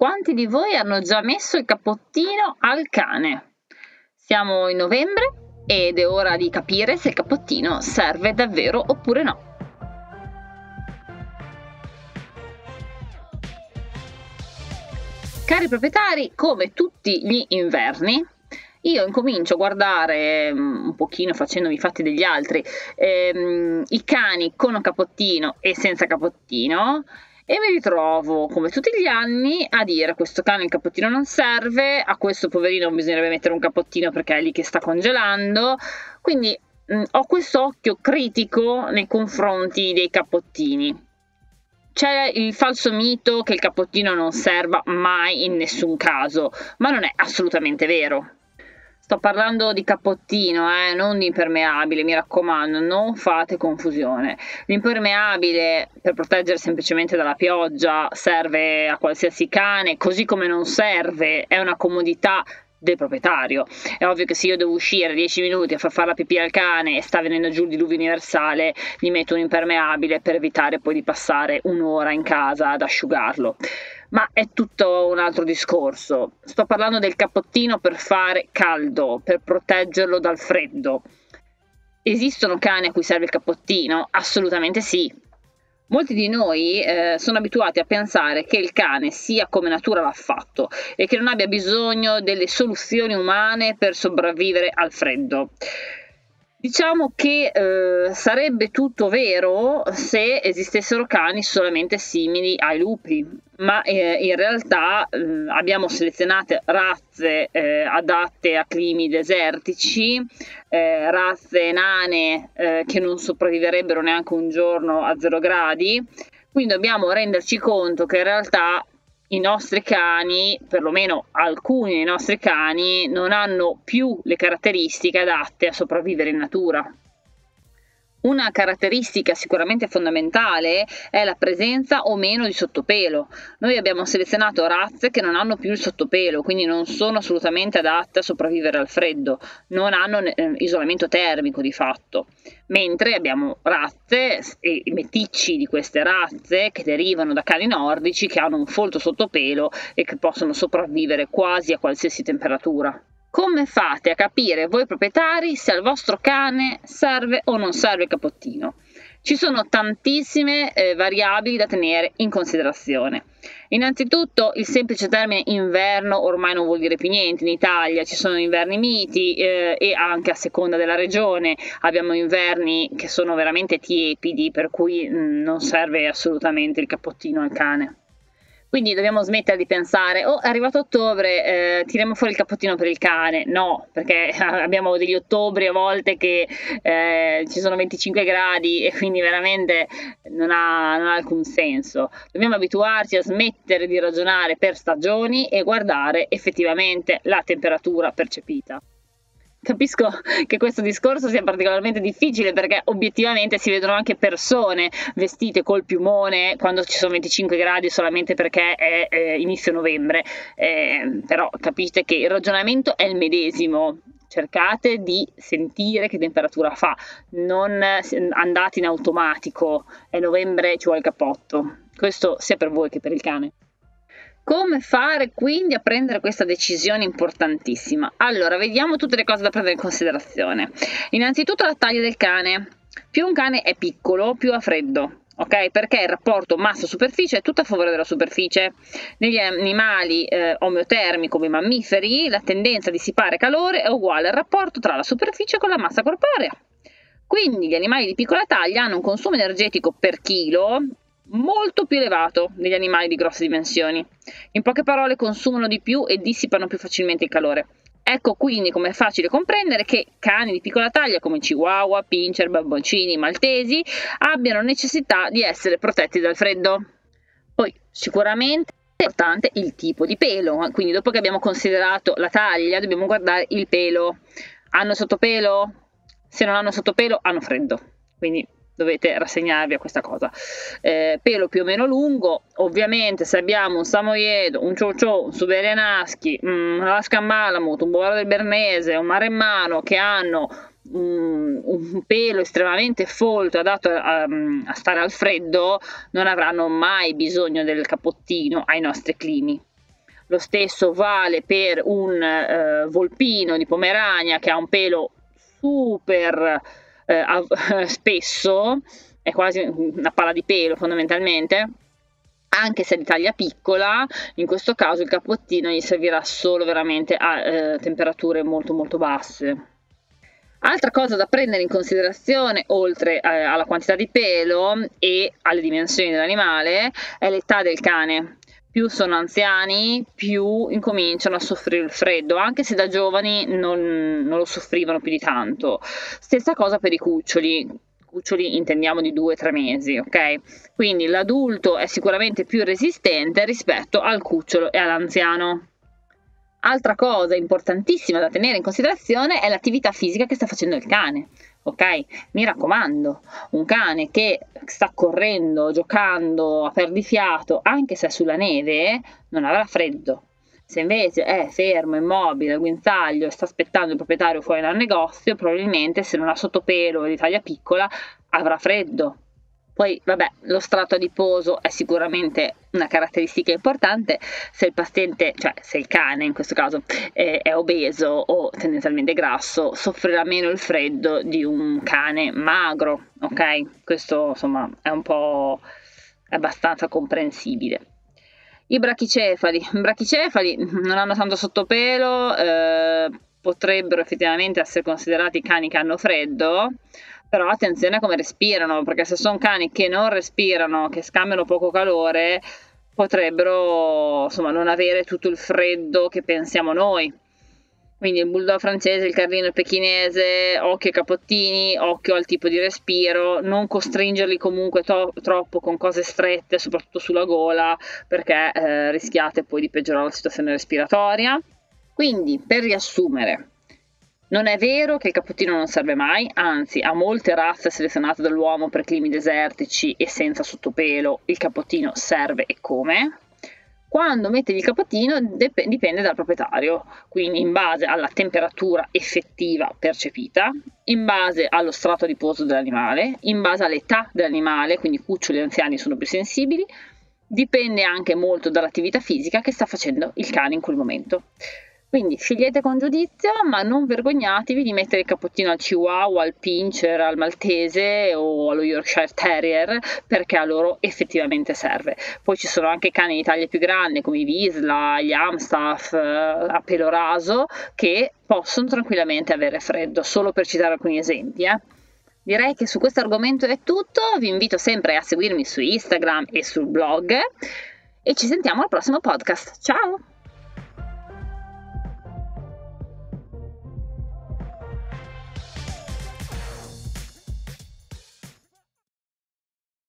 Quanti di voi hanno già messo il cappottino al cane? Siamo in novembre ed è ora di capire se il cappottino serve davvero oppure no. Cari proprietari, come tutti gli inverni, io incomincio a guardare mm, un pochino facendomi i fatti degli altri ehm, i cani con un capottino e senza capottino e mi ritrovo come tutti gli anni a dire a questo cane il capottino non serve, a questo poverino bisognerebbe mettere un capottino perché è lì che sta congelando, quindi mh, mm, ho questo occhio critico nei confronti dei cappottini. C'è il falso mito che il cappottino non serva mai in nessun caso, ma non è assolutamente vero. Sto parlando di cappottino, eh, non di impermeabile, mi raccomando, non fate confusione. L'impermeabile per proteggere semplicemente dalla pioggia serve a qualsiasi cane, così come non serve, è una comodità del proprietario. È ovvio che se io devo uscire 10 minuti a far fare la pipì al cane e sta venendo giù il diluvio universale, gli metto un impermeabile per evitare poi di passare un'ora in casa ad asciugarlo ma è tutto un altro discorso. Sto parlando del cappottino per fare caldo, per proteggerlo dal freddo. Esistono cani a cui serve il cappottino? Assolutamente sì. Molti di noi eh, sono abituati a pensare che il cane sia come natura l'ha fatto e che non abbia bisogno delle soluzioni umane per sopravvivere al freddo. Diciamo che eh, sarebbe tutto vero se esistessero cani solamente simili ai lupi, ma eh, in realtà eh, abbiamo selezionate razze adatte a climi desertici, eh, razze nane eh, che non sopravviverebbero neanche un giorno a zero gradi, quindi dobbiamo renderci conto che in realtà i nostri cani, perlomeno alcuni dei nostri cani, non hanno più le caratteristiche adatte a sopravvivere in natura. Una caratteristica sicuramente fondamentale è la presenza o meno di sottopelo. Noi abbiamo selezionato razze che non hanno più il sottopelo, quindi non sono assolutamente adatte a sopravvivere al freddo, non hanno eh, isolamento termico di fatto, mentre abbiamo razze e meticci di queste razze che derivano da cani nordici che hanno un folto sottopelo e che possono sopravvivere quasi a qualsiasi temperatura. Come fate a capire voi proprietari se al vostro cane serve o non serve il capottino? Ci sono tantissime eh, variabili da tenere in considerazione. Innanzitutto il semplice termine inverno ormai non vuol dire più niente, in Italia ci sono inverni miti eh, e anche a seconda della regione abbiamo inverni che sono veramente tiepidi per cui mh, mm, non serve assolutamente il cappottino al cane. Quindi dobbiamo smettere di pensare, oh è arrivato ottobre, eh, tiriamo fuori il cappottino per il cane. No, perché abbiamo degli ottobri a volte che eh, ci sono 25 gradi e quindi veramente non ha, non ha alcun senso. Dobbiamo abituarci a smettere di ragionare per stagioni e guardare effettivamente la temperatura percepita. Capisco che questo discorso sia particolarmente difficile perché obiettivamente si vedono anche persone vestite col piumone quando ci sono 25 gradi solamente perché è, è inizio novembre, eh, però capite che il ragionamento è il medesimo. Cercate di sentire che temperatura fa, non andate in automatico, è novembre, ci vuole il cappotto. Questo sia per voi che per il cane. Come fare quindi a prendere questa decisione importantissima? Allora, vediamo tutte le cose da prendere in considerazione. Innanzitutto la taglia del cane. Più un cane è piccolo, più ha freddo. Ok? Perché il rapporto massa-superficie è tutto a favore della superficie. Negli animali eh, omeotermi come i mammiferi, la tendenza a dissipare calore è uguale al rapporto tra la superficie con la massa corporea. Quindi gli animali di piccola taglia hanno un consumo energetico per chilo molto più elevato degli animali di grosse dimensioni. In poche parole consumano di più e dissipano più facilmente il calore. Ecco quindi come è facile comprendere che cani di piccola taglia come chihuahua, pincher, babboncini, maltesi abbiano necessità di essere protetti dal freddo. Poi sicuramente è importante il tipo di pelo, quindi dopo che abbiamo considerato la taglia dobbiamo guardare il pelo. Hanno sottopelo? Se non hanno sottopelo hanno freddo. Quindi dovete rassegnarvi a questa cosa. Eh, pelo più o meno lungo, ovviamente se abbiamo un Samoyedo, un Chow un Suberianaschi, un Alaskan Malamute, un Bovaro del Bernese, un Maremmano che hanno un, un, pelo estremamente folto adatto a, a, stare al freddo non avranno mai bisogno del cappottino ai nostri climi. Lo stesso vale per un eh, volpino di Pomerania che ha un pelo super eh, spesso, è quasi una palla di pelo fondamentalmente, anche se di taglia piccola, in questo caso il cappottino gli servirà solo veramente a eh, temperature molto molto basse. Altra cosa da prendere in considerazione, oltre eh, alla quantità di pelo e alle dimensioni dell'animale, è l'età del cane. Più sono anziani, più incominciano a soffrire il freddo, anche se da giovani non, non lo soffrivano più di tanto. Stessa cosa per i cuccioli cuccioli intendiamo di 2-3 mesi, ok? Quindi l'adulto è sicuramente più resistente rispetto al cucciolo e all'anziano. Altra cosa importantissima da tenere in considerazione è l'attività fisica che sta facendo il cane. Ok? Mi raccomando, un cane che sta correndo, giocando a perdifiato, anche se è sulla neve, non avrà freddo. Se invece è fermo, immobile, al guinzaglio e sta aspettando il proprietario fuori dal negozio, probabilmente se non ha sottopelo o di taglia piccola avrà freddo poi, vabbè, lo strato adiposo è sicuramente una caratteristica importante se il paziente, cioè se il cane in questo caso è, è obeso o tendenzialmente grasso, soffrirà meno il freddo di un cane magro, ok? Questo insomma è un po' abbastanza comprensibile. I brachicefali. I brachicefali non hanno tanto sottopelo, eh, potrebbero effettivamente essere considerati cani che hanno freddo, però attenzione a come respirano, perché se sono cani che non respirano, che scambiano poco calore, potrebbero insomma non avere tutto il freddo che pensiamo noi. Quindi il bulldog francese, il carlino, pechinese, occhio ai capottini, occhio al tipo di respiro, non costringerli comunque to- troppo con cose strette, soprattutto sulla gola, perché eh, rischiate poi di peggiorare la situazione respiratoria. Quindi, per riassumere, non è vero che il capputtino non serve mai, anzi, a molte razze selezionate dall'uomo per climi desertici e senza sottopelo, il capputtino serve e come. Quando mettevi il cappottino dip- dipende dal proprietario, quindi in base alla temperatura effettiva percepita, in base allo strato adiposo dell'animale, in base all'età dell'animale, quindi cuccioli e anziani sono più sensibili, dipende anche molto dall'attività fisica che sta facendo il cane in quel momento. Quindi scegliete con giudizio, ma non vergognatevi di mettere il cappottino al Chihuahua, al Pincher, al Maltese o allo Yorkshire Terrier perché a loro effettivamente serve. Poi ci sono anche cani di taglia più grande come i Visla, gli Amstaff, eh, a pelo raso che possono tranquillamente avere freddo, solo per citare alcuni esempi. Eh. Direi che su questo argomento è tutto, vi invito sempre a seguirmi su Instagram e sul blog e ci sentiamo al prossimo podcast. Ciao!